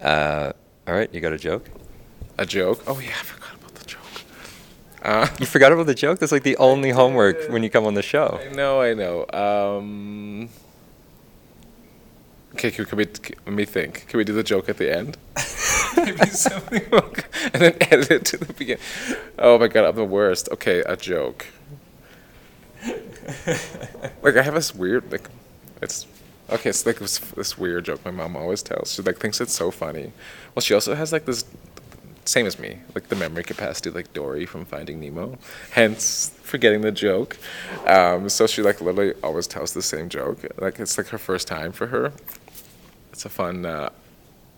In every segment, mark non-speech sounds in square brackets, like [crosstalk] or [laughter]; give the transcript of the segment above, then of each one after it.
Uh, all right, you got a joke? A joke? Oh yeah, I forgot about the joke. Uh, You forgot about the joke? That's like the only homework when you come on the show. I know, I know. Um, okay, can, can we? Can, let me think. Can we do the joke at the end? [laughs] Maybe something, [laughs] and then edit it to the beginning. Oh my god, I'm the worst. Okay, a joke. like I have this weird like, it's okay. It's like this, this weird joke my mom always tells. She like thinks it's so funny. Well, she also has like this same as me, like the memory capacity like Dory from Finding Nemo, hence forgetting the joke. Um, so she like literally always tells the same joke. Like it's like her first time for her. It's a fun, uh,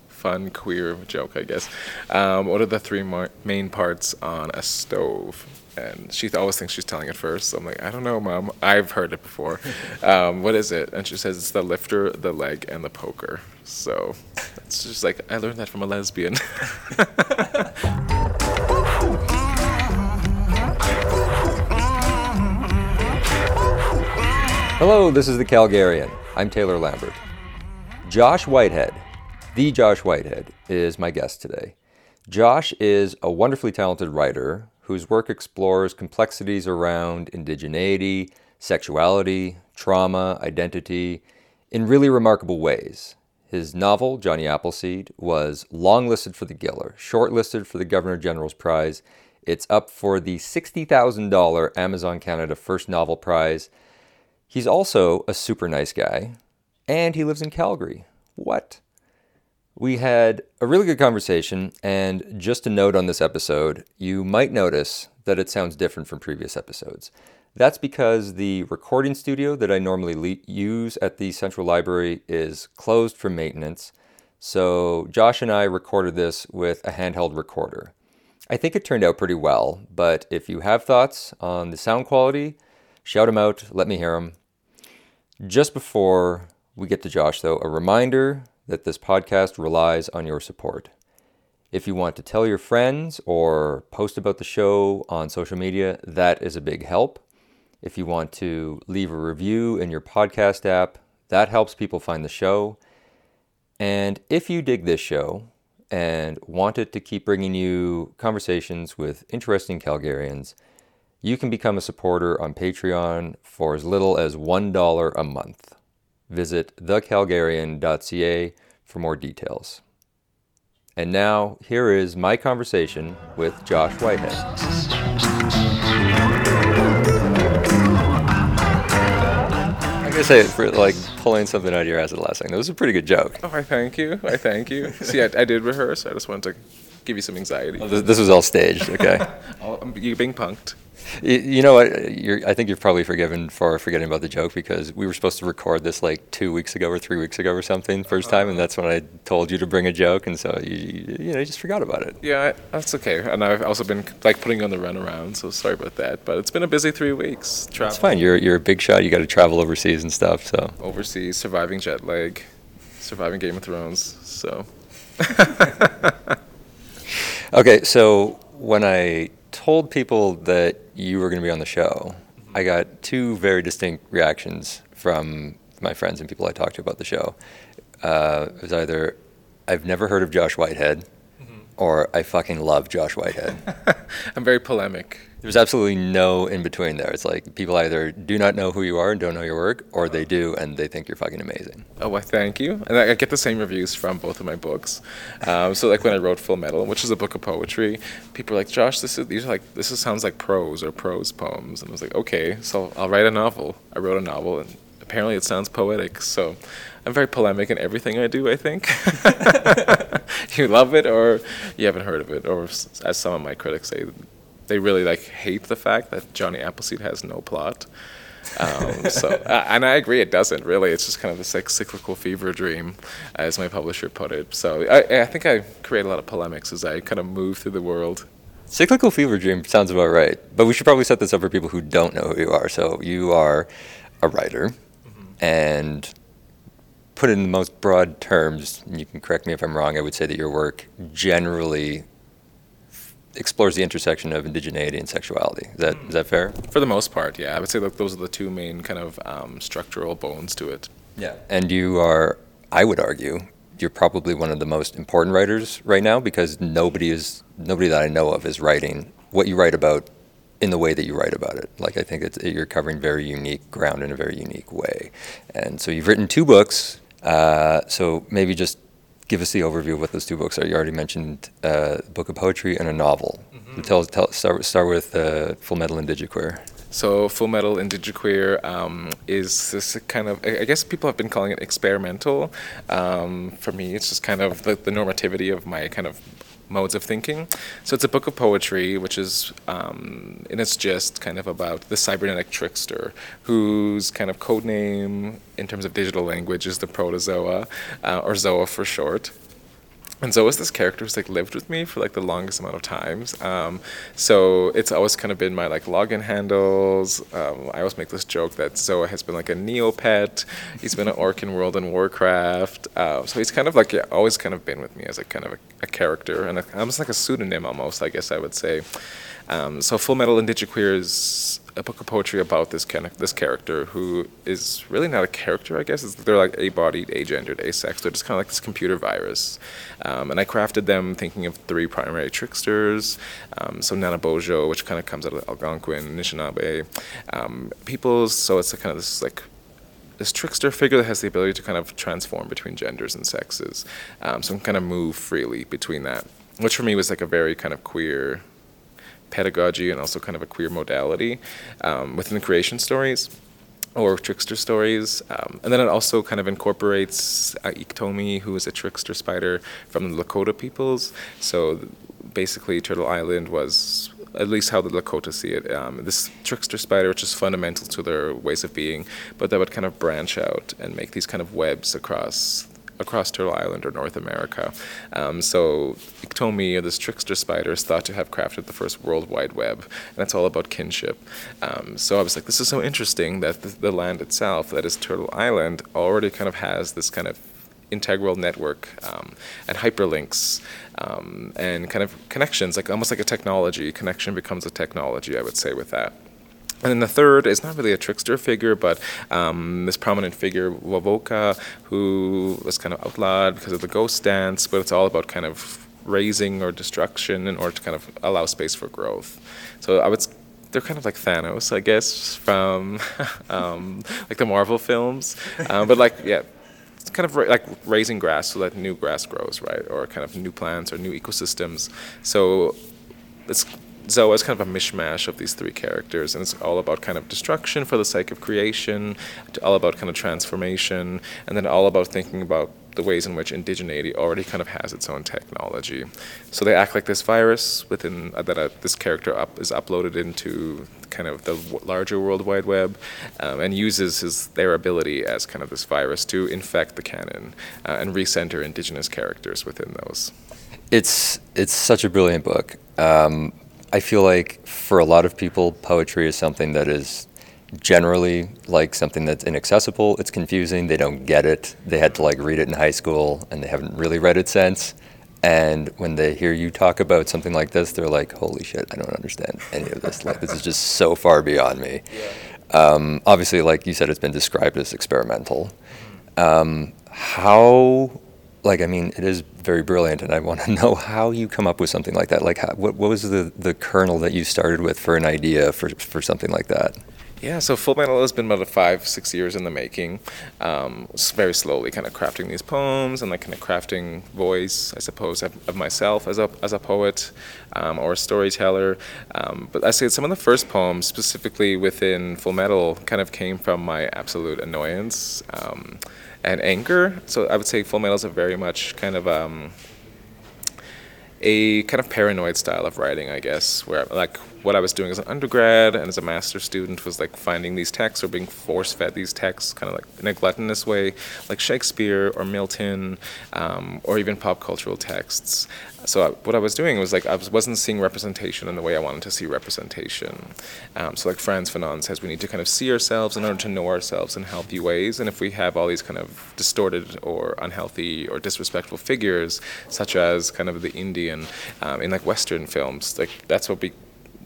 fun queer joke, I guess. Um, what are the three mar- main parts on a stove? And she always thinks she's telling it first. So I'm like, I don't know, mom. I've heard it before. [laughs] Um, what is it? And she says it's the lifter, the leg, and the poker. So it's just like I learned that from a lesbian. [laughs] Hello, this is the Calgarian. I'm Taylor Lambert. Josh Whitehead, the Josh Whitehead, is my guest today. Josh is a wonderfully talented writer whose work explores complexities around indigeneity, sexuality, trauma, identity in really remarkable ways. His novel, Jonny Appleseed, was longlisted for the Giller, shortlisted for the Governor General's Prize. It's up for the $60,000 Amazon Canada First Novel Prize. He's also a super nice guy, and he lives in Calgary. What? We had a really good conversation, and just a note on this episode, you might notice that it sounds different from previous episodes. That's because the recording studio that I normally le- use at the Central Library is closed for maintenance, so Josh and I recorded this with a handheld recorder. I think it turned out pretty well, but if you have thoughts on the sound quality, shout them out, let me hear them. Just before we get to Josh, though, a reminder that this podcast relies on your support. If you want to tell your friends or post about the show on social media, that is a big help. If you want to leave a review in your podcast app, that helps people find the show. And if you dig this show and want it to keep bringing you conversations with interesting Calgarians, you can become a supporter on Patreon for as little as $1 a month. Visit thecalgarian.ca for more details. And now, here is my conversation with Josh Whitehead. I gotta say, for like pulling something out of your ass at the last second, that was a pretty good joke. oh, I thank you. I thank you. See, I, I did rehearse. I just wanted to give you some anxiety. This, this was all staged, okay? [laughs] Oh, you're being punked. You, you know what? I think you're probably forgiven for forgetting about the joke because we were supposed to record this like two weeks ago or three weeks ago or something, first time, and uh-huh. that's when I told you to bring a joke, and so you, you, you know, you just forgot about it. Yeah, that's okay. And I've also been like putting on the run around, so sorry about that. But it's been a busy three weeks. Travel It's fine. You're you're a big shot. You got to travel overseas and stuff. So overseas, surviving jet lag, surviving Game of Thrones. So [laughs] okay. So when I told people that you were going to be on the show, I got two very distinct reactions from my friends and people I talked to about the show. Uh, it was either I've never heard of Josh Whitehead, or I fucking love Josh Whitehead. [laughs] I'm very polemic. There's absolutely no in between there. It's like people either do not know who you are and don't know your work, or they do and they think you're fucking amazing. Oh, I thank you. And I, I get the same reviews from both of my books. Um, so like when I wrote Full Metal, which is a book of poetry, people are like, Josh, this is these are like this is, sounds like prose or prose poems, and I was like, okay, so I'll write a novel. I wrote a novel, and apparently it sounds poetic. So I'm very polemic in everything I do. I think [laughs] you love it or you haven't heard of it, or as some of my critics say, they really like hate the fact that Jonny Appleseed has no plot. Um, so, [laughs] uh, and I agree, it doesn't really. It's just kind of this like cyclical fever dream, as my publisher put it. So, I, I think I create a lot of polemics as I kind of move through the world. Cyclical fever dream sounds about right, but we should probably set this up for people who don't know who you are. So you are a writer, and put it in the most broad terms, and you can correct me if I'm wrong. I would say that your work generally explores the intersection of indigeneity and sexuality. Is that is that fair? For the most part, yeah, I would say that those are the two main kind of um, structural bones to it. Yeah. And you are, I would argue, you're probably one of the most important writers right now because nobody is nobody that I know of is writing what you write about in the way that you write about it. Like I think it's you're covering very unique ground in a very unique way, and so you've written two books. Uh, so maybe just give us the overview of what those two books are. You already mentioned uh, a book of poetry and a novel. Mm-hmm. So tell, tell start start with uh, Full Metal and Indigiqueer. So Full Metal Indigiqueer um, is this kind of I guess people have been calling it experimental. Um, for me, it's just kind of the, the normativity of my kind of modes of thinking. So it's a book of poetry, which is, um, in its gist, kind of about the cybernetic trickster, whose kind of code name in terms of digital language is the protozoa, uh, or Zoa for short and Zoa's this character who's like lived with me for like the longest amount of times. Um, so it's always kind of been my like login handles. Um, I always make this joke that Zoa has been like a Neopet. He's been an [laughs] orc in World and Warcraft. Uh, so he's kind of like yeah, always kind of been with me as a kind of a, a character and a, almost like a pseudonym almost, I guess I would say. Um, so Full Metal and Indigiqueer is a book of poetry about this kind of this character who is really not a character, I guess. It's, they're like a-bodied, agendered, asex. They're just kind of like this computer virus. Um, and I crafted them thinking of three primary tricksters. Um, so Nanabojo, which kind of comes out of Algonquin, Anishinaabe, um, peoples. So it's kind of this like this trickster figure that has the ability to kind of transform between genders and sexes. Um, so can kind of move freely between that, which for me was like a very kind of queer pedagogy and also kind of a queer modality um, within the creation stories or trickster stories. Um, and then it also kind of incorporates uh, Iktomi, who is a trickster spider from the Lakota peoples. So basically, Turtle Island was at least how the Lakota see it. Um, this trickster spider, which is fundamental to their ways of being, but that would kind of branch out and make these kind of webs across across Turtle Island or North America. Um, so Iktomi, this trickster spider, is thought to have crafted the first World Wide Web, and it's all about kinship. Um, so I was like, this is so interesting that the, the land itself, that is Turtle Island, already kind of has this kind of integral network um, and hyperlinks um, and kind of connections, like almost like a technology. Connection becomes a technology, I would say, with that. And then the third is not really a trickster figure, but um, this prominent figure, Wovoka, who was kind of outlawed because of the ghost dance, but it's all about kind of raising or destruction in order to kind of allow space for growth. So I would they're kind of like Thanos, I guess, from [laughs] um, like the Marvel films. Um, but like, yeah, it's kind of ra- like raising grass so that new grass grows, right? Or kind of new plants or new ecosystems. So it's Zoa is kind of a mishmash of these three characters, and it's all about kind of destruction for the sake of creation, all about kind of transformation, and then all about thinking about the ways in which indigeneity already kind of has its own technology. So they act like this virus within uh, that uh, this character up is uploaded into kind of the w- larger World Wide Web, um, and uses his their ability as kind of this virus to infect the canon uh, and recenter indigenous characters within those. It's it's such a brilliant book. Um, I feel like for a lot of people, poetry is something that is generally like something that's inaccessible. It's confusing. They don't get it. They had to like read it in high school and they haven't really read it since. And when they hear you talk about something like this, they're like, "Holy shit! I don't understand any of this. Like, this is just so far beyond me." Yeah. Um, obviously, like you said, it's been described as experimental. Um, how like I mean, it is very brilliant, and I want to [laughs] know how you come up with something like that. Like, how, what what was the the kernel that you started with for an idea for for something like that? Yeah, so Full Metal has been about five, six years in the making. Um, very slowly, kind of crafting these poems and like kind of crafting voice, I suppose, of, of myself as a as a poet um, or a storyteller. Um, but I say some of the first poems, specifically within Full Metal, kind of came from my absolute annoyance. And anger. So I would say Full Metal is a very much kind of um, a kind of paranoid style of writing, I guess, where like what I was doing as an undergrad and as a master student was like finding these texts or being force fed these texts kind of like in a gluttonous way, like Shakespeare or Milton um, or even pop cultural texts. So I, what I was doing was like I was, wasn't seeing representation in the way I wanted to see representation. Um, so like Frantz Fanon says, we need to kind of see ourselves in order to know ourselves in healthy ways. And if we have all these kind of distorted or unhealthy or disrespectful figures, such as kind of the Indian um, in like Western films, like that's what we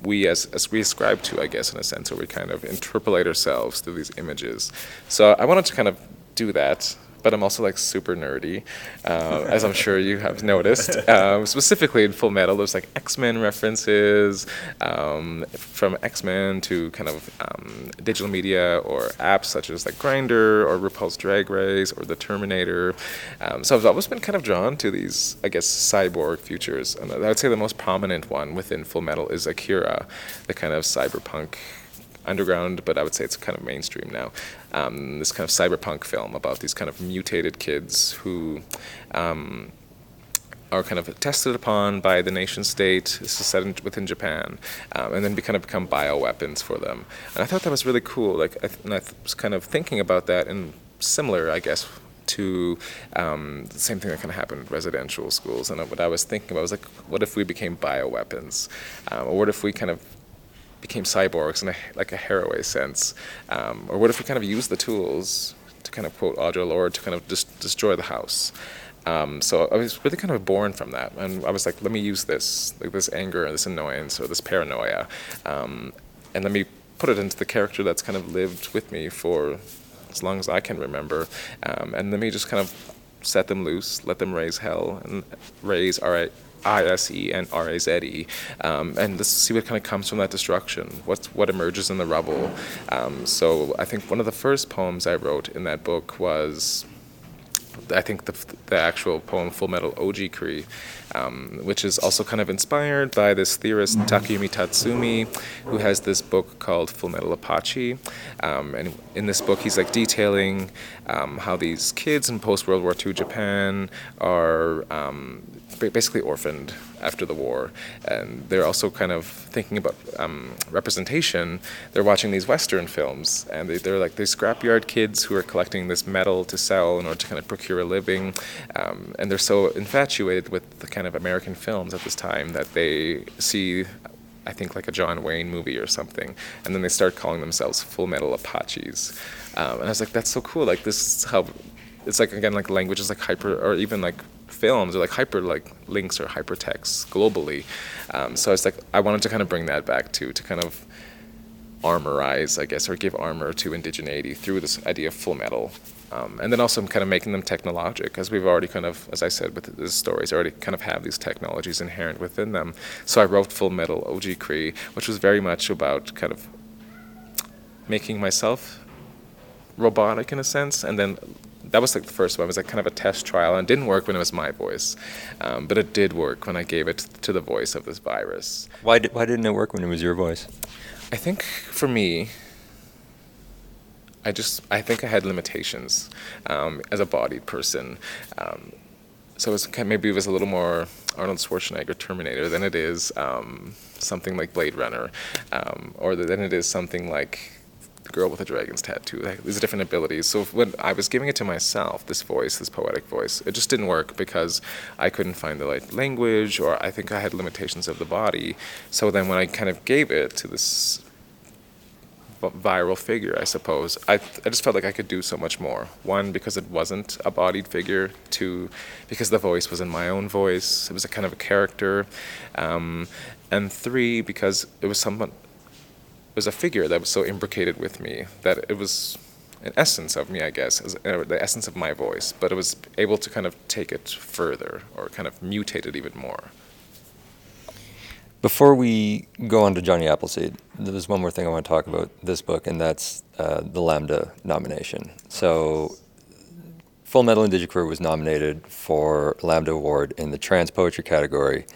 we as, as we ascribe to, I guess, in a sense, where we kind of interpolate ourselves through these images. So I wanted to kind of do that but I'm also like super nerdy, uh, as I'm sure you have noticed. Um, specifically in Full Metal, there's like X Men references, um, from X Men to kind of um, digital media or apps such as like Grindr or RuPaul's Drag Race or The Terminator. Um, so I've always been kind of drawn to these, I guess, cyborg futures. And I would say the most prominent one within Full Metal is Akira, the kind of cyberpunk underground, but I would say it's kind of mainstream now. Um, this kind of cyberpunk film about these kind of mutated kids who um, are kind of tested upon by the nation state. This is set in, within Japan, um, and then be kind of become bioweapons for them. And I thought that was really cool. Like, I, th- and I th- was kind of thinking about that and similar, I guess, to um, the same thing that kind of happened in residential schools. And what I was thinking about was like, what if we became bioweapons, um, or what if we kind of became cyborgs in a, like a Haraway sense, um, or what if we kind of use the tools to kind of quote Audre Lorde to kind of dis- destroy the house. Um, so I was really kind of born from that, and I was like, let me use this, like this anger, this annoyance, or this paranoia, um, and let me put it into the character that's kind of lived with me for as long as I can remember, um, and let me just kind of set them loose, let them raise hell, and raise all right I-S-E and R-A-Z-E, um, and let's see what kind of comes from that destruction. What's what emerges in the rubble. Um, so I think one of the first poems I wrote in that book was I think the, the actual poem Full Metal Oji-Cree, um, which is also kind of inspired by this theorist Takumi Tatsumi, who has this book called Full Metal Apache. Um, and in this book, he's like detailing um, how these kids in post World War II Japan are um, basically orphaned after the war, and they're also kind of thinking about um, representation. They're watching these Western films, and they, they're like these scrapyard kids who are collecting this metal to sell in order to kind of procure a living, um, and they're so infatuated with the kind of American films at this time that they see. I think like a John Wayne movie or something, and then they start calling themselves Full Metal Apaches, um, and I was like, that's so cool. Like this is how it's like again like languages like hyper or even like films or like hyper like links or hypertext globally. Um, so it's like I wanted to kind of bring that back too to kind of armorize, I guess, or give armor to indigeneity through this idea of full metal. Um, and then also kind of making them technologic, as we've already kind of, as I said, with the stories, already kind of have these technologies inherent within them. So I wrote Full Metal Oji-Cree, which was very much about kind of making myself robotic in a sense, and then that was like the first one. It was like kind of a test trial, and didn't work when it was my voice, um, but it did work when I gave it to the voice of this virus. Why did, why didn't it work when it was your voice? I think for me, I just I think I had limitations um, as a bodied person. Um, so it was maybe it was a little more Arnold Schwarzenegger Terminator than it is um, something like Blade Runner, um, or than it is something like girl with a dragon's tattoo. These different abilities. So when I was giving it to myself, this voice, this poetic voice, it just didn't work because I couldn't find the right language, or I think I had limitations of the body. So then when I kind of gave it to this viral figure, I suppose. I, I just felt like I could do so much more. One, because it wasn't a bodied figure. Two, because the voice was in my own voice. It was a kind of a character. Um, and three, because it was someone was a figure that was so imbricated with me that it was an essence of me, I guess, as, uh, the essence of my voice, but it was able to kind of take it further or kind of mutate it even more. Before we go on to Jonny Appleseed, there's one more thing I want to talk about this book, and that's uh, the Lambda nomination. So, Full Metal Indigiqueer was nominated for Lambda Award in the trans poetry category,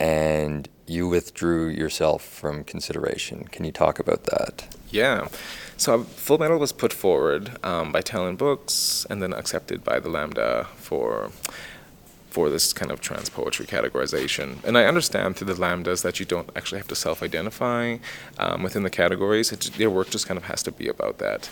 and you withdrew yourself from consideration. Can you talk about that? Yeah. So Full Metal was put forward um, by Talon Books and then accepted by the Lambda for for this kind of trans poetry categorization. And I understand through the lambdas that you don't actually have to self-identify um, within the categories. It, work just kind of has to be about that.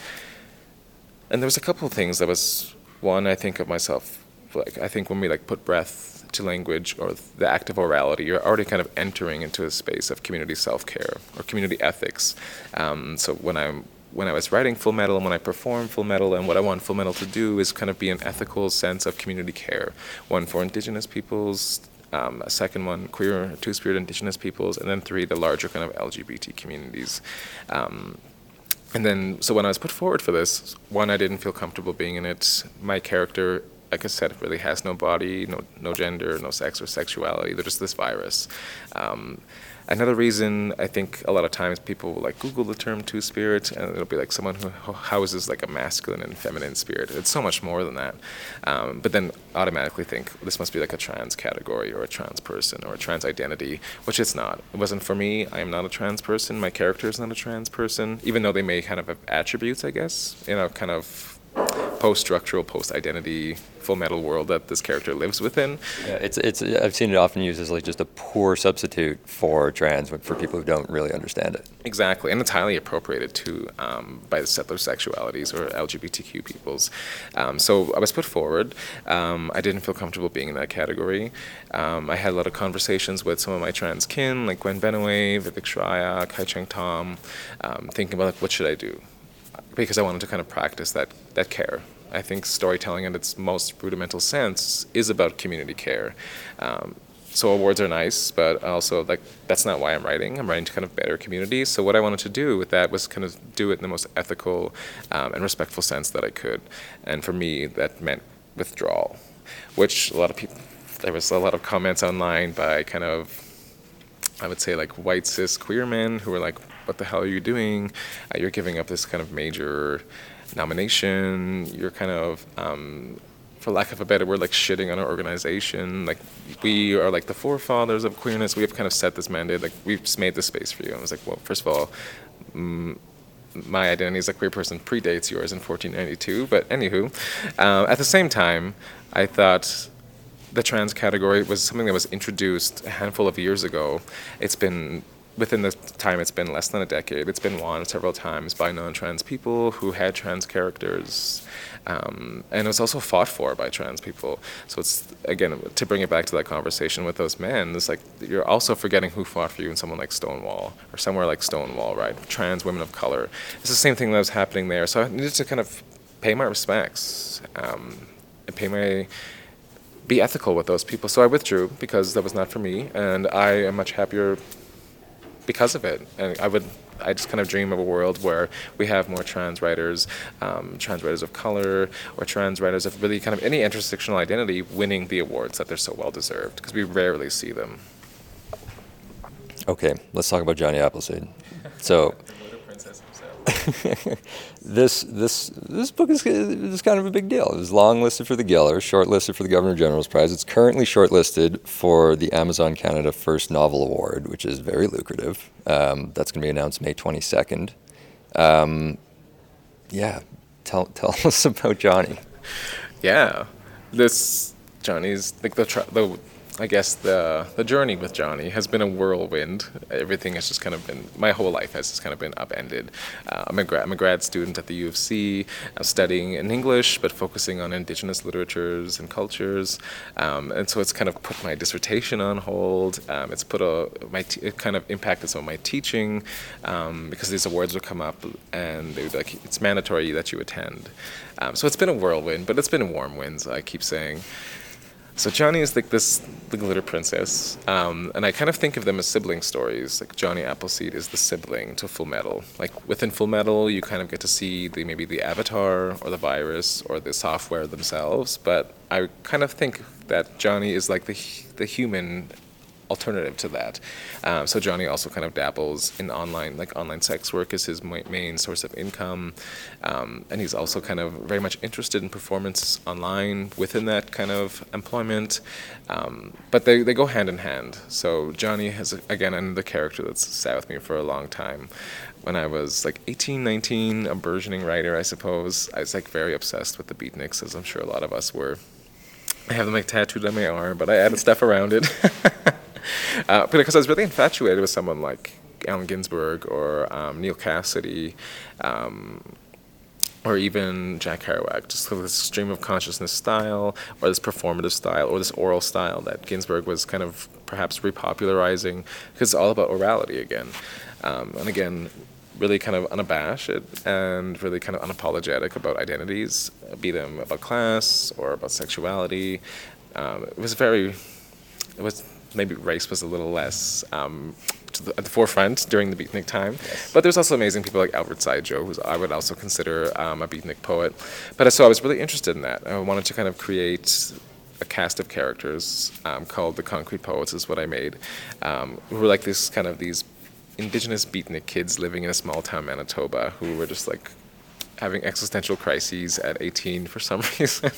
And there was a couple of things that was one I think of myself like I think when we like put breath to language or the act of orality, you're already kind of entering into a space of community self-care or community ethics. Um, so when I'm when I was writing Full Metal and when I perform Full Metal and what I want Full Metal to do is kind of be an ethical sense of community care. One for Indigenous peoples, um, a second one queer, two-spirit Indigenous peoples, and then three the larger kind of LGBT communities. Um, and then, so when I was put forward for this, one, I didn't feel comfortable being in it. My character, like I said, it really has no body, no no gender, no sex or sexuality. They're just this virus. Um, Another reason I think a lot of times people will like Google the term two spirit and it'll be like someone who houses like a masculine and feminine spirit. It's so much more than that. Um, but then automatically think this must be like a trans category or a trans person or a trans identity, which it's not. It wasn't for me. I am not a trans person. My character is not a trans person, even though they may kind of have attributes, I guess, you know, kind of post-structural, post-identity full metal world that this character lives within. Yeah, it's it's I've seen it often used as like just a poor substitute for trans for people who don't really understand it. Exactly, and it's highly appropriated too um, by the settler sexualities or LGBTQ peoples. Um, so I was put forward. Um, I didn't feel comfortable being in that category. Um, I had a lot of conversations with some of my trans kin, like Gwen Benaway, Vivek Shraya, Kai Cheng Thom, um, thinking about like, what should I do because I wanted to kind of practice that that care. I think storytelling in its most rudimental sense is about community care. Um, so awards are nice, but also like that's not why I'm writing. I'm writing to kind of better communities. So what I wanted to do with that was kind of do it in the most ethical um, and respectful sense that I could. And for me, that meant withdrawal, which a lot of people. There was a lot of comments online by kind of, I would say like white cis queer men who were like, what the hell are you doing? Uh, you're giving up this kind of major nomination. You're kind of, um, for lack of a better word, like shitting on our organization. Like we are like the forefathers of queerness. We have kind of set this mandate. Like we've made this space for you. And I was like, well, first of all. My identity as a queer person predates yours in 1492, but anywho, uh, at the same time, I thought the trans category was something that was introduced a handful of years ago. It's been within the time it's been less than a decade, it's been won several times by non-trans people who had trans characters, um, and it was also fought for by trans people. So it's again to bring it back to that conversation with those men. It's like you're also forgetting who fought for you in someone like Stonewall or somewhere like Stonewall, right? Trans women of color. It's the same thing that was happening there. So I needed to kind of pay my respects um, and pay my be ethical with those people. So I withdrew because that was not for me, and I am much happier because of it. And I would, I just kind of dream of a world where we have more trans writers, um, trans writers of color, or trans writers of really kind of any intersectional identity winning the awards that they're so well deserved, because we rarely see them. Okay, let's talk about Jonny Appleseed. So, [laughs] this this this book is, is kind of a big deal. It was long listed for the Giller, shortlisted for the Governor General's Prize. It's currently shortlisted for the Amazon Canada First Novel Award, which is very lucrative. Um, that's going to be announced May 22nd. Um, yeah, tell tell [laughs] us about Jonny. Yeah, this Jonny's like the the I guess the the journey with Jonny has been a whirlwind. Everything has just kind of been my whole life has just kind of been upended. Uh, I'm a grad I'm a grad student at the U of C. I'm studying in English, but focusing on Indigenous literatures and cultures. Um, and so it's kind of put my dissertation on hold. Um, it's put a my t- it kind of impacted some of my teaching um, because these awards would come up and they would like it's mandatory that you attend. Um, so it's been a whirlwind, but it's been warm winds. I keep saying. So Jonny is like this the glitter princess, um, and I kind of think of them as sibling stories. Like Jonny Appleseed is the sibling to Full Metal. Like within Full Metal, you kind of get to see the maybe the avatar or the virus or the software themselves. But I kind of think that Jonny is like the the human alternative to that. Um, so Jonny also kind of dabbles in online, like online sex work is his main source of income, um, and he's also kind of very much interested in performance online within that kind of employment. Um, but they, they go hand in hand. So Jonny has again another character that's sat with me for a long time. When I was like 18, 19, a burgeoning writer, I suppose, I was like very obsessed with the beatniks, as I'm sure a lot of us were. I have them like tattooed on my arm, but I added stuff around it. [laughs] uh, because I was really infatuated with someone like Allen Ginsberg or um, Neal Cassady. Um, or even Jack Kerouac, just this stream of consciousness style, or this performative style, or this oral style that Ginsberg was kind of perhaps repopularizing, because it's all about orality again. Um, and again, really kind of unabashed and really kind of unapologetic about identities, be them about class or about sexuality. Um, it was very, it was maybe race was a little less um, the, at the forefront during the beatnik time. Yes. But there's also amazing people like Albert Saijo, who I would also consider um, a beatnik poet. But so I was really interested in that. I wanted to kind of create a cast of characters um, called the Concrete Poets is what I made, um, who were like this kind of these indigenous beatnik kids living in a small town Manitoba who were just like having existential crises at 18 for some [laughs] reason,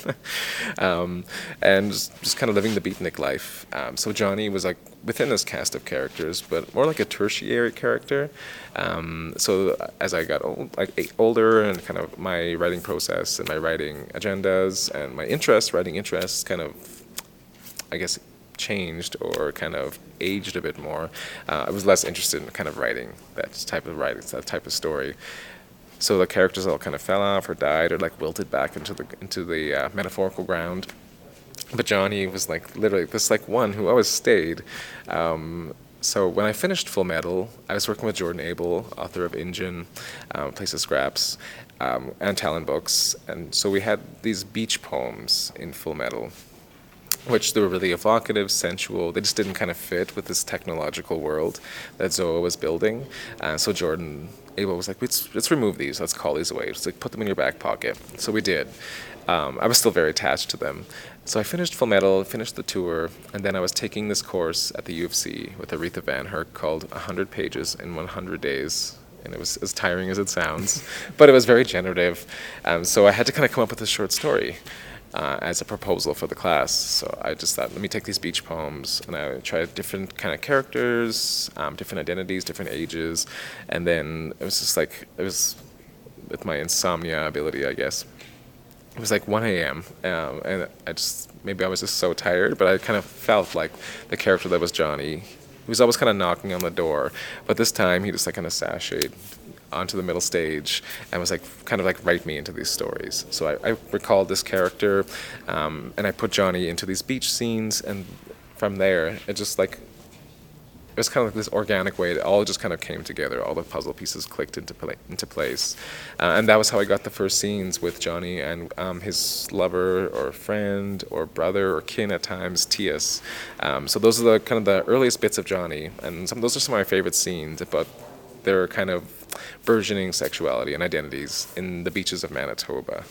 um, and just, kind of living the beatnik life. Um, so Jonny was like within this cast of characters, but more like a tertiary character. Um, so as I got old, like older, and kind of my writing process and my writing agendas and my interests, writing interests, kind of, I guess, changed or kind of aged a bit more. Uh, I was less interested in kind of writing that type of writing, that type of story. So the characters all kind of fell off or died or like wilted back into the into the uh, metaphorical ground. But Jonny was like literally this like one who always stayed. Um, so when I finished Full Metal, I was working with Jordan Abel, author of Injun, um, Place of Scraps, um, and Talon Books, and so we had these beach poems in Full Metal, which they were really evocative, sensual. They just didn't kind of fit with this technological world that Zoa was building. Uh, so Jordan Abel was like, let's, let's remove these. Let's call these away. It's like, put them in your back pocket. So we did. Um, I was still very attached to them. So I finished Full Metal, finished the tour, and then I was taking this course at the U of C with Aritha Van Herk called 100 Pages in 100 Days. And it was as tiring as it sounds, [laughs] but it was very generative. Um, so I had to kind of come up with a short story uh, as a proposal for the class. So I just thought, let me take these beach poems and I tried different kind of characters, um, different identities, different ages, and then it was just like it was with my insomnia ability, I guess. It was like 1 a.m. Um, and I just maybe I was just so tired, but I kind of felt like the character that was Jonny. He was always kind of knocking on the door, but this time he just like kind of sashayed onto the middle stage and was like kind of like write me into these stories. So I, I recalled this character, um, and I put Jonny into these beach scenes, and from there it just like it was kind of like this organic way. It all just kind of came together. All the puzzle pieces clicked into pla- into place, uh, and that was how I got the first scenes with Jonny and um, his lover or friend or brother or kin at times, Tias. Um, so those are the kind of the earliest bits of Jonny, and some those are some of my favorite scenes. But they're kind of burgeoning sexuality and identities in the beaches of Manitoba.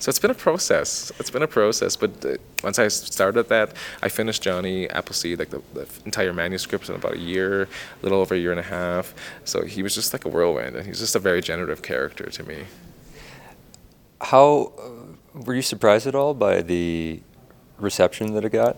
So it's been a process. It's been a process, but uh, once I started that, I finished Jonny Appleseed, like the, the, entire manuscript in about a year, a little over a year and a half. So he was just like a whirlwind, and he's just a very generative character to me. How uh, were you surprised at all by the reception that it got?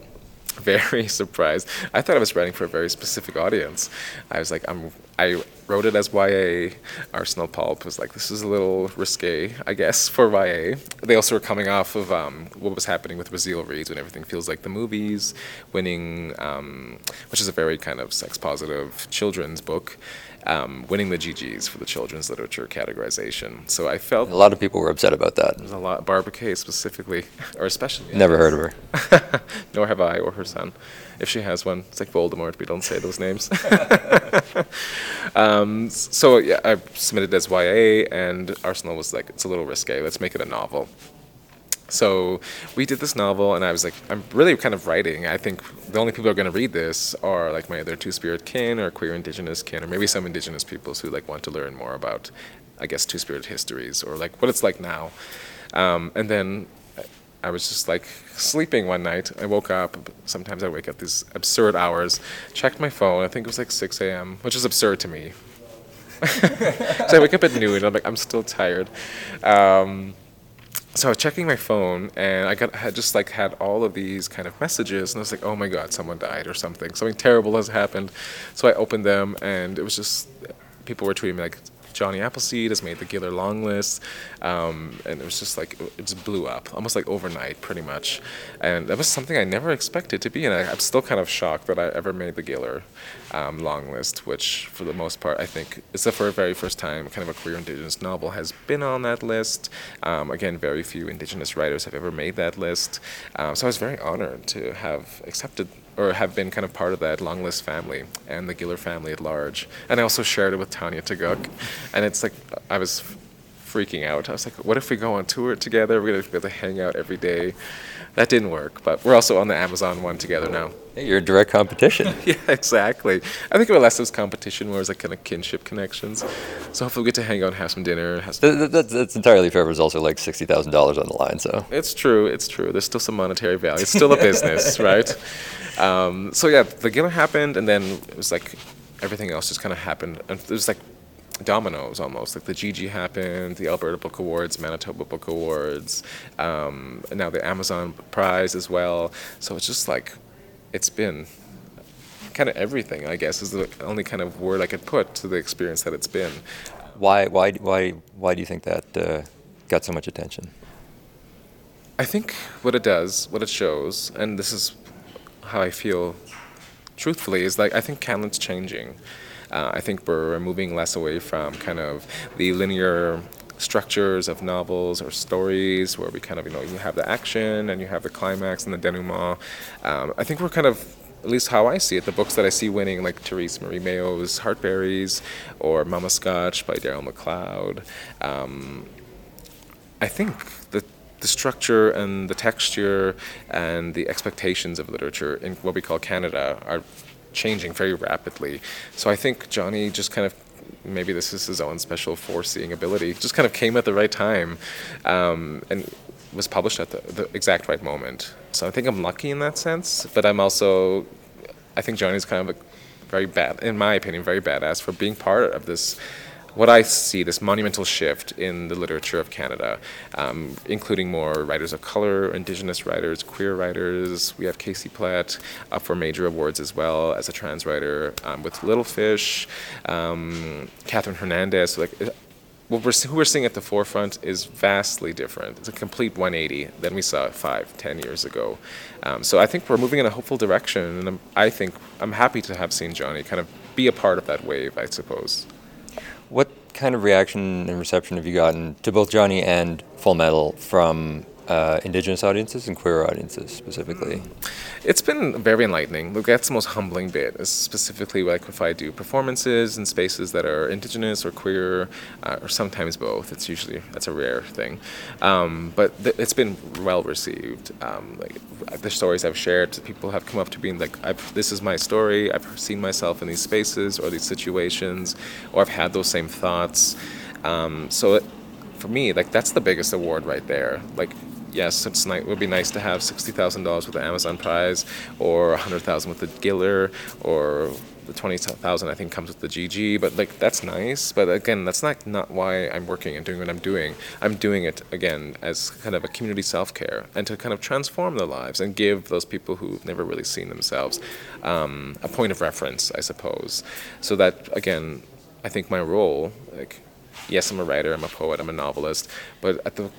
[laughs] very surprised. I thought I was writing for a very specific audience. I was like, I'm. I wrote it as YA. Arsenal Pulp was like, this is a little risque, I guess, for YA. They also were coming off of um, what was happening with Raziel Reid's when everything feels like the movies, winning, um, which is a very kind of sex positive children's book um, winning the GGs for the children's literature categorization. So I felt a lot of people were upset about that. There's a lot. Barbara Kay specifically, or especially. Never heard of her. [laughs] Nor have I, or her son, if she has one. It's like Voldemort. We don't say those names. [laughs] um, so yeah, I submitted as YA, and Arsenal was like, "It's a little risque. Let's make it a novel." So we did this novel, and I was like, I'm really kind of writing. I think the only people who are going to read this are like my other two spirit kin, or queer indigenous kin, or maybe some indigenous peoples who like want to learn more about, I guess, two spirit histories or like what it's like now. Um, and then I was just like sleeping one night. I woke up. Sometimes I wake up these absurd hours. Checked my phone. I think it was like 6 a.m., which is absurd to me. [laughs] so I wake up at noon. I'm like, I'm still tired. Um, so I was checking my phone and I got had just like had all of these kind of messages and I was like, oh my god, someone died or something. Something terrible has happened. So I opened them and it was just people were tweeting me like Jonny Appleseed has made the Giller long list, um, and it was just like it just blew up, almost like overnight, pretty much. And that was something I never expected to be, and I, am still kind of shocked that I ever made the Giller um, long list, which for the most part I think except for a very first time kind of a queer Indigenous novel has been on that list. Um, again, very few Indigenous writers have ever made that list, um, so I was very honored to have accepted or have been kind of part of that long list family and the Giller family at large. And I also shared it with Tanya Tagaq. And it's like, I was freaking out. I was like, what if we go on tour together? We're going to be able to hang out every day. That didn't work. But we're also on the Amazon one together now. Hey, you're a direct competition. [laughs] yeah, exactly. I think of it less as competition, more as like kind of kinship connections. So hopefully we get to hang out and have some dinner. Have some Th- th- that's, that's entirely fair. but There's also like sixty thousand dollars on the line, so It's true. It's true. There's still some monetary value. It's still a business, [laughs] right? Um, so yeah, the gala happened, and then it was like everything else just kind of happened, and it was like dominoes almost. Like the GG happened, the Alberta Book Awards, Manitoba Book Awards, um, now the Amazon Prize as well. So it's just like it's been kind of everything. I guess is the only kind of word I could put to the experience that it's been. why why why why do you think that uh, got so much attention? I think what it does, what it shows, and this is how I feel truthfully, is like I think Canada's changing. Uh, I think we're moving less away from kind of the linear structures of novels or stories where we kind of, you know, you have the action and you have the climax and the denouement. Um, I think we're kind of at least how I see it, the books that I see winning, like Terese Marie Mailhot's Heartberries or Mamaskatch by Darrel McLeod. Um, I think the the structure and the texture and the expectations of literature in what we call Canada are changing very rapidly. So I think Jonny just kind of maybe this is his own special foreseeing ability. Just kind of came at the right time, um, and was published at the, the exact right moment. So I think I'm lucky in that sense. But I'm also, I think Jonny's kind of a very bad, in my opinion, very badass for being part of this what I see this monumental shift in the literature of Canada, um, including more writers of color, Indigenous writers, queer writers. We have Casey Plett up for major awards as well as a trans writer um, with Little Fish, um, Catherine Hernandez. So like, what we're, who we're seeing at the forefront is vastly different. It's a complete 180 than we saw five, ten years ago. Um, so I think we're moving in a hopeful direction, and I'm, I think I'm happy to have seen Jonny kind of be a part of that wave, I suppose. What kind of reaction and reception have you gotten to both Jonny and Full Metal from uh, Indigenous audiences and queer audiences specifically? It's been very enlightening. Look, that's the most humbling bit, is specifically like if I do performances in spaces that are indigenous or queer, uh, or sometimes both. It's usually that's a rare thing, um, but th- it's been well received. Um, like the stories I've shared, people have come up to and like, "This is my story. I've seen myself in these spaces or these situations, or I've had those same thoughts." Um, so. It, for me, like that's the biggest award right there. Like yes, it's nice. It would be nice to have sixty thousand dollars with the Amazon Prize, or a hundred thousand with the Giller, or the twenty thousand I think comes with the GG. But like that's nice. But again, that's not not why I'm working and doing what I'm doing. I'm doing it again as kind of a community self care and to kind of transform their lives and give those people who've never really seen themselves um, a point of reference, I suppose. So that again, I think my role like. Yes, I'm a writer, I'm a poet, I'm a novelist, but at the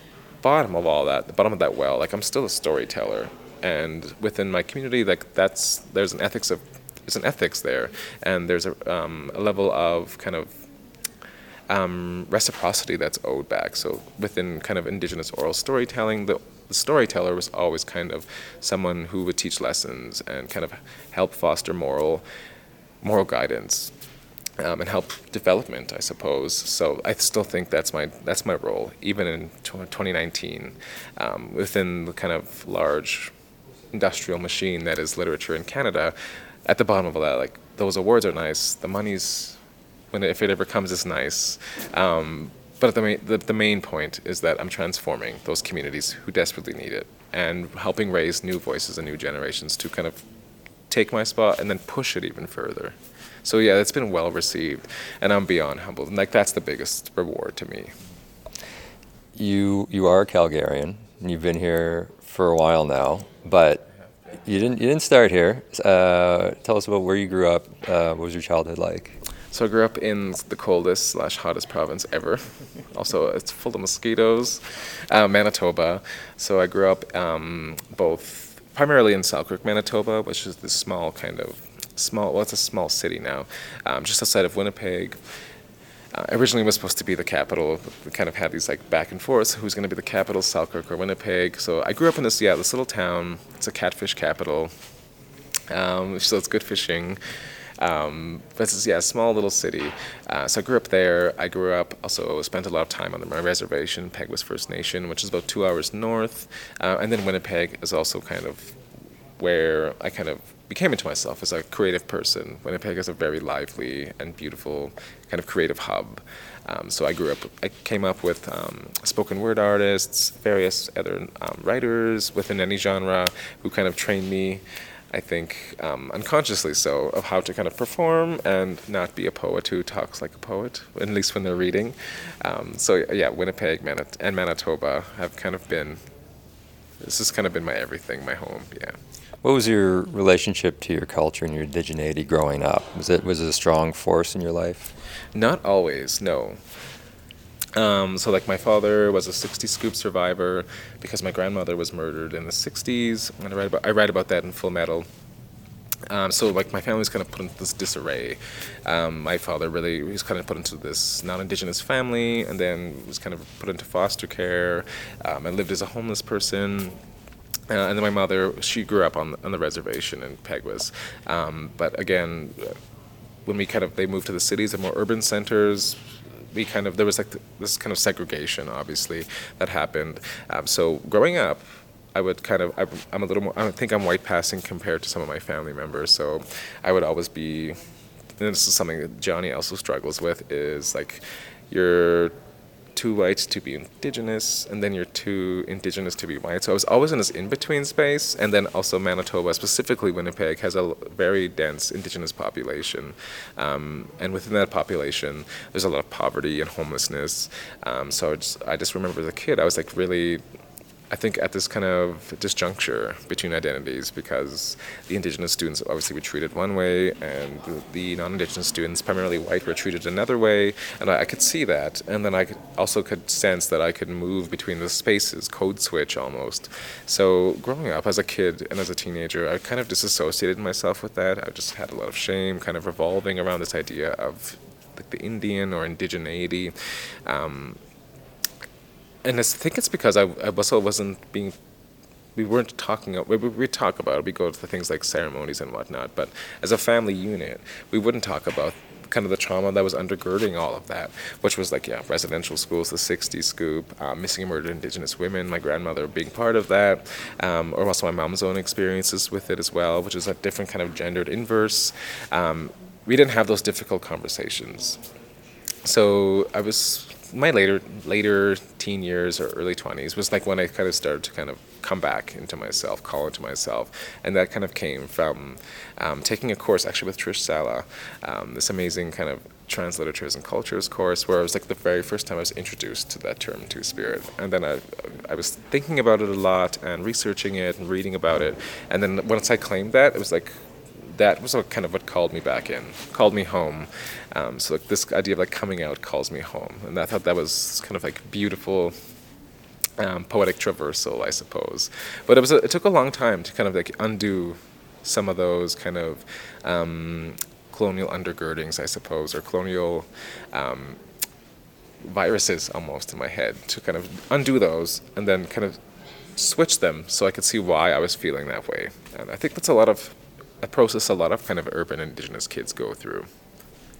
bottom of all that, the bottom of that well, like I'm still a storyteller, and within my community, like that's there's an ethics of there's an ethics there, and there's a, um, a level of kind of um, reciprocity that's owed back. So within kind of indigenous oral storytelling, the, the storyteller was always kind of someone who would teach lessons and kind of help foster moral moral guidance um, and help development, I suppose. So I still think that's my that's my role, even in 2019, um, within the kind of large industrial machine that is literature in Canada. At the bottom of all that, like those awards are nice. The money's when it, if it ever comes is nice. Um, but the main, the, the main point is that I'm transforming those communities who desperately need it and helping raise new voices and new generations to kind of take my spot and then push it even further. So yeah, it's been well received, and I'm beyond humbled. And like that's the biggest reward to me. You you are a Calgarian, and you've been here for a while now, but you didn't you didn't start here. Uh, tell us about where you grew up. Uh, what was your childhood like? So I grew up in the coldest slash hottest province ever. also, it's full of mosquitoes, uh, Manitoba. So I grew up um, both primarily in Selkirk, Manitoba, which is this small kind of small. Well, it's a small city now, um, just outside of Winnipeg. Uh, originally was supposed to be the capital. We kind of had these like back and forth. Who's going to be the capital, Selkirk or Winnipeg? So I grew up in this yeah this little town. It's a catfish capital. Um, so it's good fishing. Um, but it's yeah, a small little city. Uh, so I grew up there. I grew up also spent a lot of time on my reservation, Peguis First Nation, which is about two hours north, uh, and then Winnipeg is also kind of where I kind of became into myself as a creative person. Winnipeg is a very lively and beautiful kind of creative hub. Um, so I grew up, I came up with um, spoken word artists, various other um, writers within any genre who kind of trained me, I think um, unconsciously so, of how to kind of perform and not be a poet who talks like a poet, at least when they're reading. Um, so yeah, Winnipeg Manit- and Manitoba have kind of been, this has kind of been my everything, my home, yeah. What was your relationship to your culture and your indigeneity growing up? Was it was it a strong force in your life? Not always, no. Um, so, like, my father was a 60 scoop survivor because my grandmother was murdered in the 60s. And I write about, I write about that in Full Metal. Um, so, like, my family was kind of put into this disarray. Um, my father really was kind of put into this non indigenous family and then was kind of put into foster care um, and lived as a homeless person. Uh, and then my mother, she grew up on, on the reservation in Peguis. Um, but again, when we kind of they moved to the cities and more urban centers, we kind of there was like this kind of segregation, obviously, that happened. Um, so growing up, I would kind of I, am a little more. I think I'm white passing compared to some of my family members. So I would always be. And this is something that Jonny also struggles with is like you're too white to be indigenous, and then you're too indigenous to be white. So I was always in this in between space, and then also Manitoba, specifically Winnipeg, has a very dense indigenous population. Um, and within that population, there's a lot of poverty and homelessness. Um, so I just, I just remember as a kid, I was like really I think at this kind of disjuncture between identities because the indigenous students obviously were treated one way and the non-indigenous students, primarily white, were treated another way, and I, I, could see that, and then I could also could sense that I could move between the spaces, code switch almost. So growing up as a kid and as a teenager, I kind of disassociated myself with that. I just had a lot of shame, kind of revolving around this idea of like the Indian or indigeneity. Um, and I think it's because I, I also wasn't being we weren't talking we, we talk about it we go to things like ceremonies and whatnot but as a family unit we wouldn't talk about kind of the trauma that was undergirding all of that which was like yeah residential schools the 60s scoop uh, missing and murdered indigenous women my grandmother being part of that um, or also my mom's own experiences with it as well which is a different kind of gendered inverse. Um, we didn't have those difficult conversations. So i was my later later teen years or early 20s was like when I kind of started to kind of come back into myself, call into myself, and that kind of came from um, taking a course actually with Trish Salah, um, this amazing kind of transliteratures and cultures course where it was like the very first time I was introduced to that term two spirit. And then I, I was thinking about it a lot and researching it and reading about it. And then once I claimed that it was like that was kind of what called me back in, called me home. Um, so like this idea of like coming out calls me home, and I thought that was kind of like beautiful. Um, poetic traversal, I suppose, but it was a, it took a long time to kind of like undo some of those kind of um, colonial undergirdings, I suppose, or colonial um, viruses almost in my head to kind of undo those and then kind of switch them so I could see why I was feeling that way. And I think that's a lot of a process a lot of kind of urban indigenous kids go through.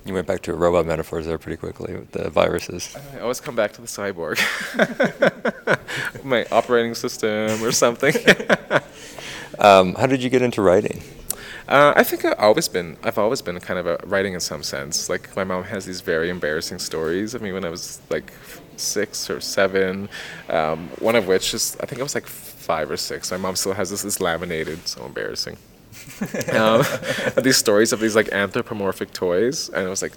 You went back to robot metaphors there pretty quickly with the viruses. I always come back to the cyborg, [laughs] my operating system or something. [laughs] um, how did you get into writing? Uh, I think I've always been. I've always been kind of a writing in some sense. Like my mom has these very embarrassing stories of me when I was like six or seven. Um, one of which is I think I was like five or six. My mom still has this, this laminated. So embarrassing [laughs] um, [laughs] these stories of these like anthropomorphic toys, and it was like,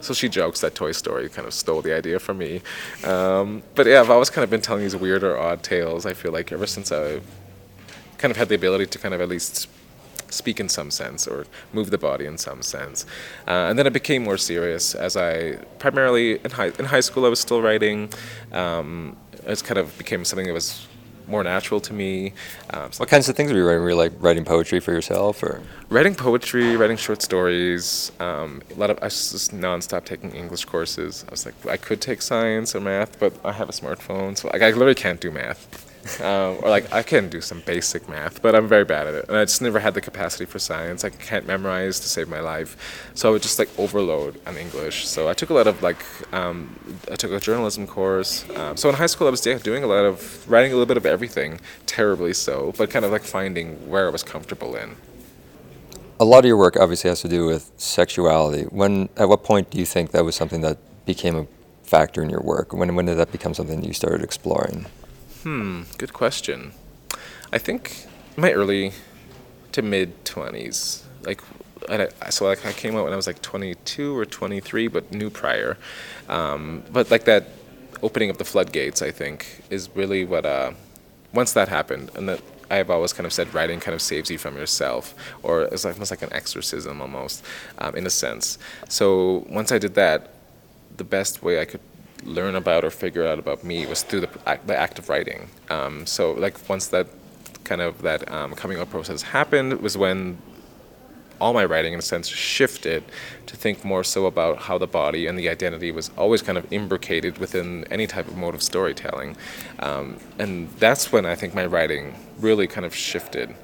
so she jokes that Toy Story kind of stole the idea from me. Um, but yeah, I've always kind of been telling these weird or odd tales. I feel like ever since I kind of had the ability to kind of at least speak in some sense or move the body in some sense. Uh, and then it became more serious as I primarily in high in high school I was still writing. Um, it kind of became something that was more natural to me. Um, what kinds of things were you writing? Were you like writing poetry for yourself, or writing poetry, writing short stories? Um, a lot of I was just nonstop taking English courses. I was like, I could take science or math, but I have a smartphone, so like, I literally can't do math. Um, or like I can do some basic math, but I'm very bad at it, and I just never had the capacity for science. I can't memorize to save my life, so I would just like overload on English. So I took a lot of like um, I took a journalism course. Um, so in high school, I was doing a lot of writing a little bit of everything, terribly so, but kind of like finding where I was comfortable in. A lot of your work obviously has to do with sexuality. When at what point do you think that was something that became a factor in your work? When when did that become something you started exploring? Hmm, good question. I think my early to mid 20s. Like, I, so like I came out when I was like 22 or 23, but knew prior. Um, but like that opening of the floodgates, I think, is really what. Uh, once that happened, and that I have always kind of said writing kind of saves you from yourself, or it's almost like an exorcism almost, um, in a sense. So once I did that, the best way I could learn about or figure out about me was through the act, the act of writing. Um, so like once that kind of that um, coming out process happened was when all my writing in a sense shifted to think more so about how the body and the identity was always kind of imbricated within any type of mode of storytelling um, and that's when i think my writing really kind of shifted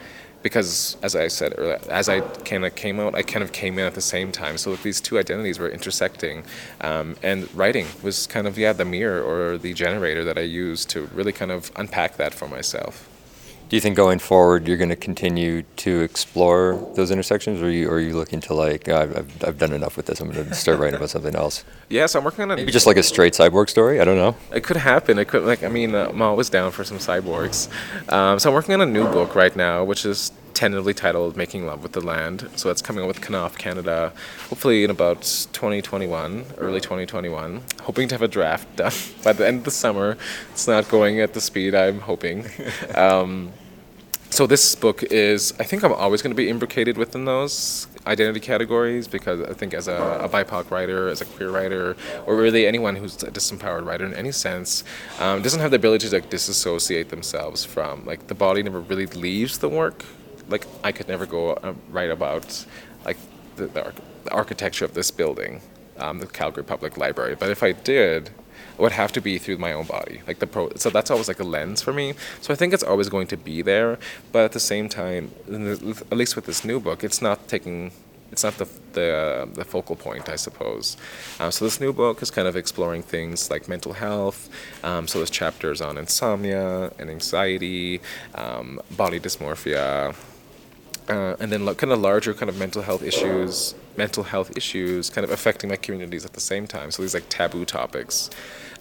because as I said earlier, as I kind of came out, I kind of came in at the same time. So these two identities were intersecting, um, and writing was kind of yeah the mirror or the generator that I used to really kind of unpack that for myself. Do you think going forward you're going to continue to explore those intersections, or are you, or are you looking to like oh, I've, I've done enough with this? I'm going to start writing about something else. Yes, I'm working on a maybe just like a straight cyborg story. I don't know. It could happen. It could like I mean uh, I'm always down for some cyborgs. Um, so I'm working on a new book right now, which is tentatively titled Making Love with the Land. So that's coming out with Knopf Canada, hopefully in about 2021, early 2021. Hoping to have a draft done [laughs] by the end of the summer. It's not going at the speed I'm hoping. [laughs] Um, so this book is, I think I'm always going to be imbricated within those identity categories because I think as a, a BIPOC writer, as a queer writer, or really anyone who's a disempowered writer in any sense, um, doesn't have the ability to like disassociate themselves from like the body never really leaves the work. Like I could never go uh, write about like the, the, the architecture of this building, um, the Calgary Public Library, but if I did, it would have to be through my own body like the pro so that's always like a lens for me so i think it's always going to be there but at the same time the, at least with this new book it's not taking it's not the the, the focal point, I suppose. Um, so this new book is kind of exploring things like mental health. Um, so there's chapters on insomnia and anxiety, um, body dysmorphia, uh, and then kind of larger kind of mental health issues, mental health issues kind of affecting my communities at the same time. So these like taboo topics.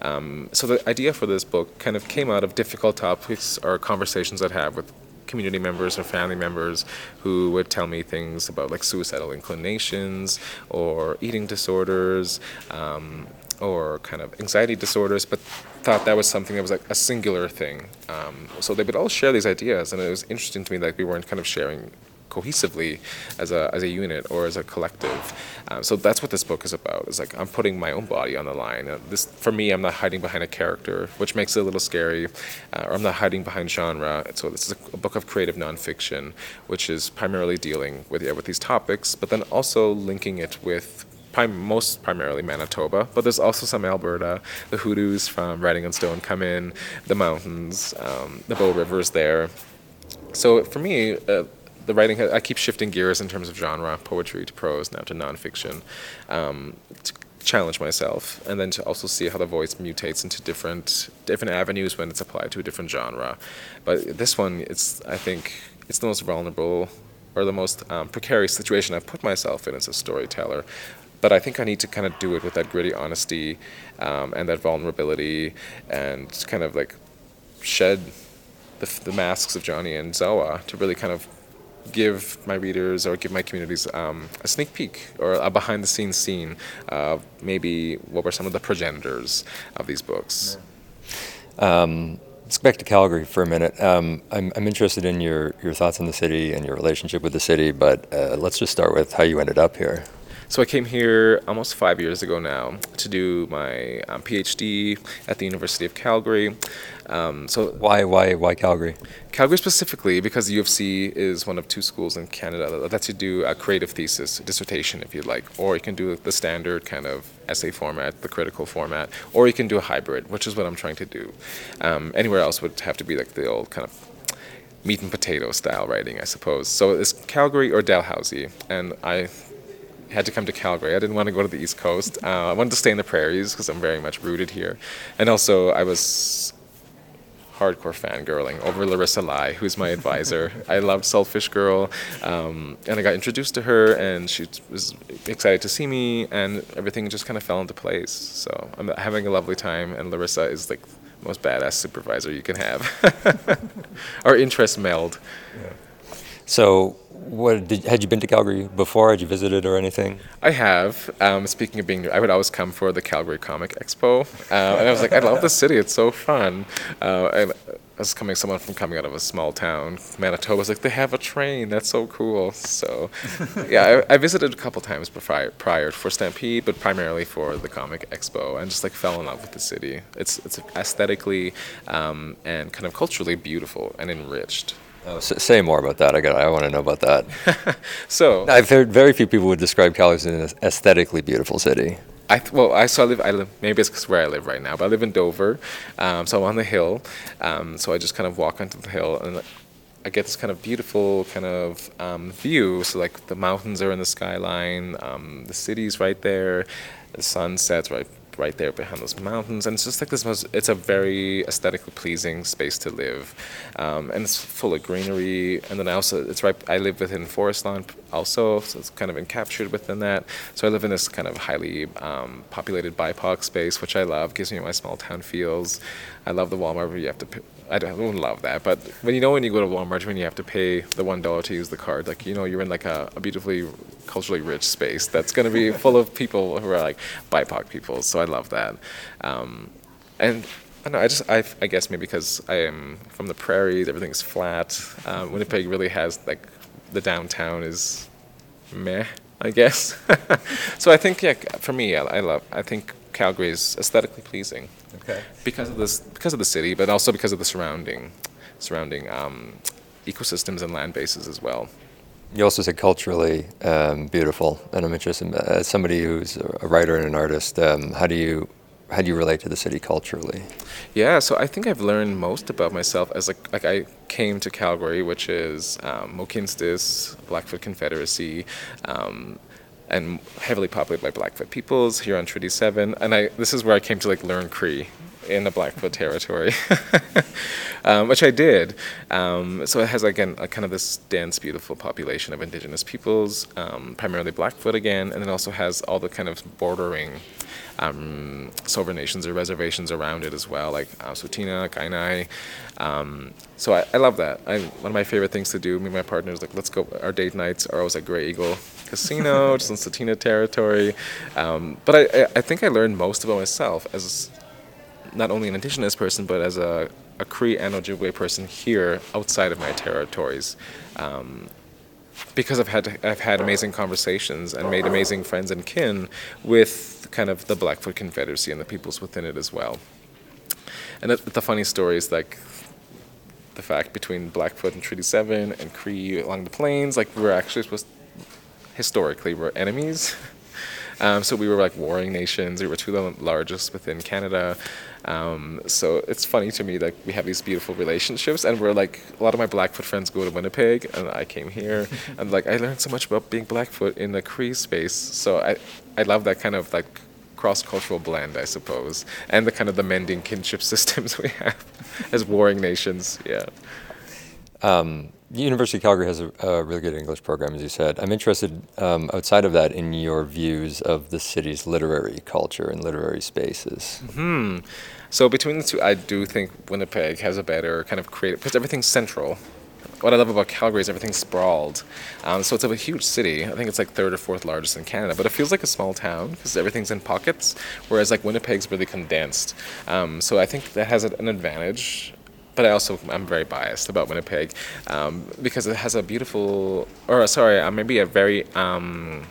Um, so the idea for this book kind of came out of difficult topics or conversations I'd have with community members or family members who would tell me things about like suicidal inclinations or eating disorders um, or kind of anxiety disorders, but thought that was something that was like a singular thing. Um, so they would all share these ideas, and it was interesting to me that we weren't kind of sharing cohesively as a, as a unit or as a collective. Um, so that's what this book is about. It's like I'm putting my own body on the line. Uh, this for me, I'm not hiding behind a character, which makes it a little scary, uh, or I'm not hiding behind genre. So this is a, book of creative nonfiction, which is primarily dealing with yeah, with these topics, but then also linking it with most primarily Manitoba, but there's also some Alberta. The hoodoos from Writing on Stone come in, the mountains, um, the Bow River's there. So for me, uh, the writing I keep shifting gears in terms of genre, poetry to prose, now to nonfiction, um, to challenge myself, and then to also see how the voice mutates into different different avenues when it's applied to a different genre. But this one, it's I think it's the most vulnerable or the most um, precarious situation I've put myself in as a storyteller. But I think I need to kind of do it with that gritty honesty um, and that vulnerability, and kind of like shed the, the masks of Jonny and Zoa to really kind of give my readers or give my communities um, a sneak peek or a behind the scenes scene of maybe what were some of the progenitors of these books. Um, let's go back to Calgary for a minute. Um, I'm, I'm interested in your, your thoughts on the city and your relationship with the city, but uh, let's just start with how you ended up here. So I came here almost five years ago now to do my um, PhD at the University of Calgary. Um, so Why why why Calgary? Calgary specifically, because the U of C is one of two schools in Canada that lets you do a creative thesis, dissertation, if you'd like, or you can do the standard kind of essay format, the critical format, or you can do a hybrid, which is what I'm trying to do. Um, anywhere else would have to be like the old kind of meat and potato style writing, I suppose. So it's Calgary or Dalhousie, and I had to come to Calgary. I didn't want to go to the East Coast. Uh, I wanted to stay in the prairies because I'm very much rooted here, and also I was hardcore fangirling over Larissa Lai, who's my advisor. [laughs] I loved Salt Fish Girl, um, and I got introduced to her, and she was excited to see me, and everything just kind of fell into place. So I'm having a lovely time, and Larissa is like the most badass supervisor you can have. [laughs] Our interest meld. So, what did, had you been to Calgary before? Had you visited or anything? I have. Um, speaking of being new, I would always come for the Calgary Comic Expo, uh, and I was like, I love the city. It's so fun. Uh, and as coming someone from coming out of a small town, Manitoba was like, they have a train. That's so cool. So, [laughs] yeah, I, I visited a couple times prior, prior for Stampede, but primarily for the Comic Expo, and just like fell in love with the city. It's it's aesthetically um, and kind of culturally beautiful and enriched. Oh, s- say more about that. I got. I want to know about that. [laughs] So I've heard very few people would describe Calgary as an aesthetically beautiful city. I th- well, I so I live. I live. Maybe it's 'cause where I live right now, but I live in Dover, um, so I'm on the hill. Um, so I just kind of walk onto the hill, and I get this kind of beautiful kind of um, view. So like the mountains are in the skyline, um, the city's right there, the sun sets right right there behind those mountains, and it's just like this. Most, it's a very aesthetically pleasing space to live, um, and it's full of greenery. And then I also, it's right. I live within forest lawn also, so it's kind of encaptured within that. So I live in this kind of highly um, populated BIPOC space, which I love. Gives me my small town feels. I love the Walmart where you have to. I don't, love that, but when you know when you go to Walmart when you have to pay the one dollar to use the card, like you know you're in like a, a beautifully culturally rich space that's going to be full of people who are like BIPOC people. So I love that, um, and I know. I just I, I guess maybe because I am from the prairies, everything's flat. Um, Winnipeg really has like the downtown is meh, I guess. [laughs] so I think yeah, for me, I, I love. I think Calgary is aesthetically pleasing Okay. because of this because of the city, but also because of the surrounding surrounding um, ecosystems and land bases as well. You also said culturally um, beautiful, and I'm interested. In, as somebody who's a writer and an artist, um, how do you how do you relate to the city culturally? Yeah, so I think I've learned most about myself as like like I came to Calgary, which is um, Mohkinstsis, Blackfoot Confederacy. Um, and heavily populated by Blackfoot peoples here on Treaty Seven, and I this is where I came to like learn Cree in the Blackfoot territory, [laughs] um, which I did. Um, so it has again a kind of this dense, beautiful population of indigenous peoples, um, primarily Blackfoot again, and it also has all the kind of bordering um, sovereign nations or reservations around it as well, like uh, Tsuut'ina, Kainai. Um, so I, I love that. I, one of my favorite things to do, me and my is like let's go. Our date nights are always at Grey Eagle Casino, [laughs] just in Tsuut'ina territory. Um, but I, I, I think I learned most about myself as not only an indigenous person, but as a, a Cree and Ojibwe person here outside of my territories. Um, because I've had I've had amazing conversations and made amazing friends and kin with kind of the Blackfoot Confederacy and the peoples within it as well. And the, the funny story is like the fact between Blackfoot and Treaty Seven and Cree along the plains, like we were actually supposed historically we're enemies. [laughs] Um, so we were like warring nations. We were two of the largest within Canada. Um, so it's funny to me that we have these beautiful relationships, and we're like a lot of my Blackfoot friends go to Winnipeg, and I came here, [laughs] and like I learned so much about being Blackfoot in the Cree space. So I I love that kind of like cross-cultural blend, I suppose, and the kind of the mending kinship [laughs] systems we have as warring nations. Yeah. Um, University of Calgary has a, a really good English program, as you said. I'm interested, um, outside of that, in your views of the city's literary culture and literary spaces. Hmm. So between the two, I do think Winnipeg has a better kind of creative because everything's central. What I love about Calgary is everything's sprawled. Um, so it's a huge city. I think it's like third or fourth largest in Canada, but it feels like a small town because everything's in pockets. Whereas like Winnipeg's really condensed. Um, so I think that has an advantage. But I also I'm very biased about Winnipeg um, because it has a beautiful, or sorry, uh, maybe a very um,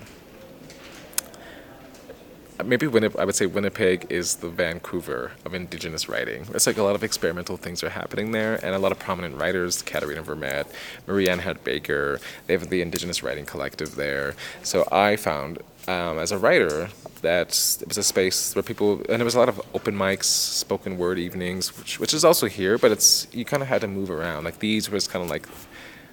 maybe Winnipeg, I would say Winnipeg is the Vancouver of Indigenous writing. It's like a lot of experimental things are happening there, and a lot of prominent writers, Katherena Vermette, Marianne Hart Baker, they have the Indigenous Writing Collective there. So I found um, as a writer that it was a space where people and there was a lot of open mics spoken word evenings which, which is also here but it's you kind of had to move around like these was kind of like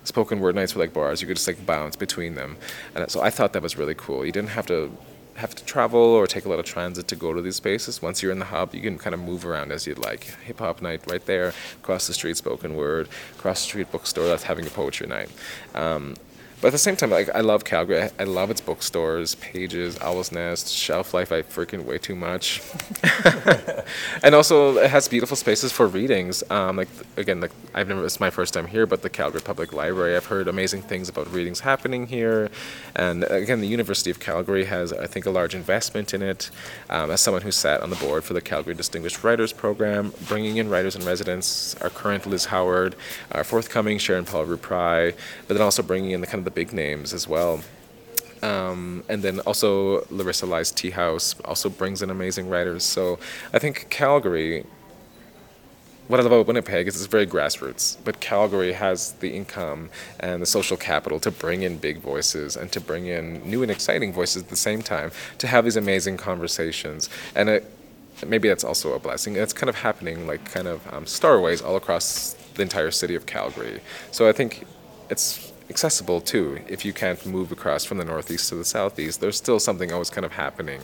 spoken word nights were like bars you could just like bounce between them and so i thought that was really cool you didn't have to have to travel or take a lot of transit to go to these spaces. Once you're in the hub, you can kind of move around as you'd like. Hip hop night right there, across the street spoken word, across the street bookstore that's having a poetry night. Um, but at the same time, like I love Calgary. I, love its bookstores, Pages, Owl's Nest, Shelf Life. I freaking way too much. [laughs] and also, it has beautiful spaces for readings. Um, like again, like I've never. It's my first time here, but the Calgary Public Library. I've heard amazing things about readings happening here. And again, the University of Calgary has, I think, a large investment in it. Um, as someone who sat on the board for the Calgary Distinguished Writers Program, bringing in writers in residence, our current Liz Howard, our forthcoming Sharon Paul Rupri, but then also bringing in the kind of the big names as well. Um, and then also Larissa Lai's TIA House also brings in amazing writers. So I think Calgary, what I love about Winnipeg is it's very grassroots, but Calgary has the income and the social capital to bring in big voices and to bring in new and exciting voices at the same time to have these amazing conversations. And it, maybe that's also a blessing. It's kind of happening like kind of um, starways all across the entire city of Calgary. So I think it's accessible too. If you can't move across from the northeast to the southeast, there's still something always kind of happening.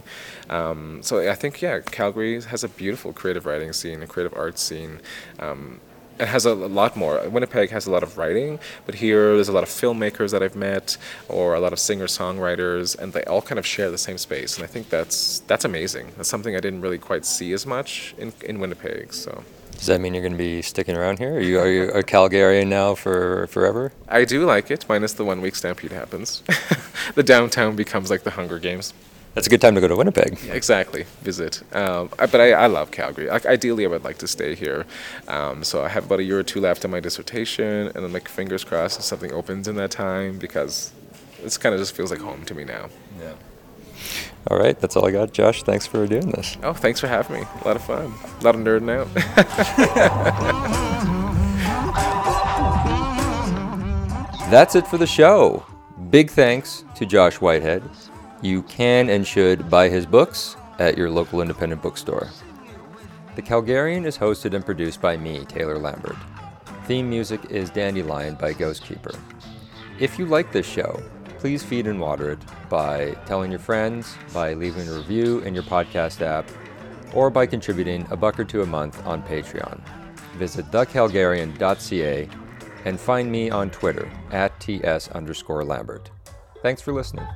Um, so I think yeah, Calgary has a beautiful creative writing scene, a creative arts scene. Um, it has a, lot more. Winnipeg has a lot of writing, but here there's a lot of filmmakers that I've met, or a lot of singer-songwriters, and they all kind of share the same space. And I think that's that's amazing. That's something I didn't really quite see as much in in Winnipeg. So. Does that mean you're going to be sticking around here? Are you are you a Calgarian now for forever? I do like it, minus the one week stampede happens. [laughs] the downtown becomes like the Hunger Games. That's a good time to go to Winnipeg. Yeah, exactly, visit. Um, I, but I, I love Calgary. Like, ideally, I would like to stay here. Um, so I have about a year or two left on my dissertation, and then like fingers crossed if something opens in that time because it's kind of just feels like home to me now. Yeah. All right, that's all I got. Josh, thanks for doing this. Oh, thanks for having me. A lot of fun. A lot of nerding out. [laughs] that's it for the show. Big thanks to Josh Whitehead. You can and should buy his books at your local independent bookstore. The Calgarian is hosted and produced by me, Taylor Lambert. Theme music is Dandelion by Ghostkeeper. If you like this show, please feed and water it by telling your friends, by leaving a review in your podcast app, or by contributing a buck or two a month on Patreon. Visit thecalgarian.ca and find me on Twitter at ts underscore Lambert. Thanks for listening.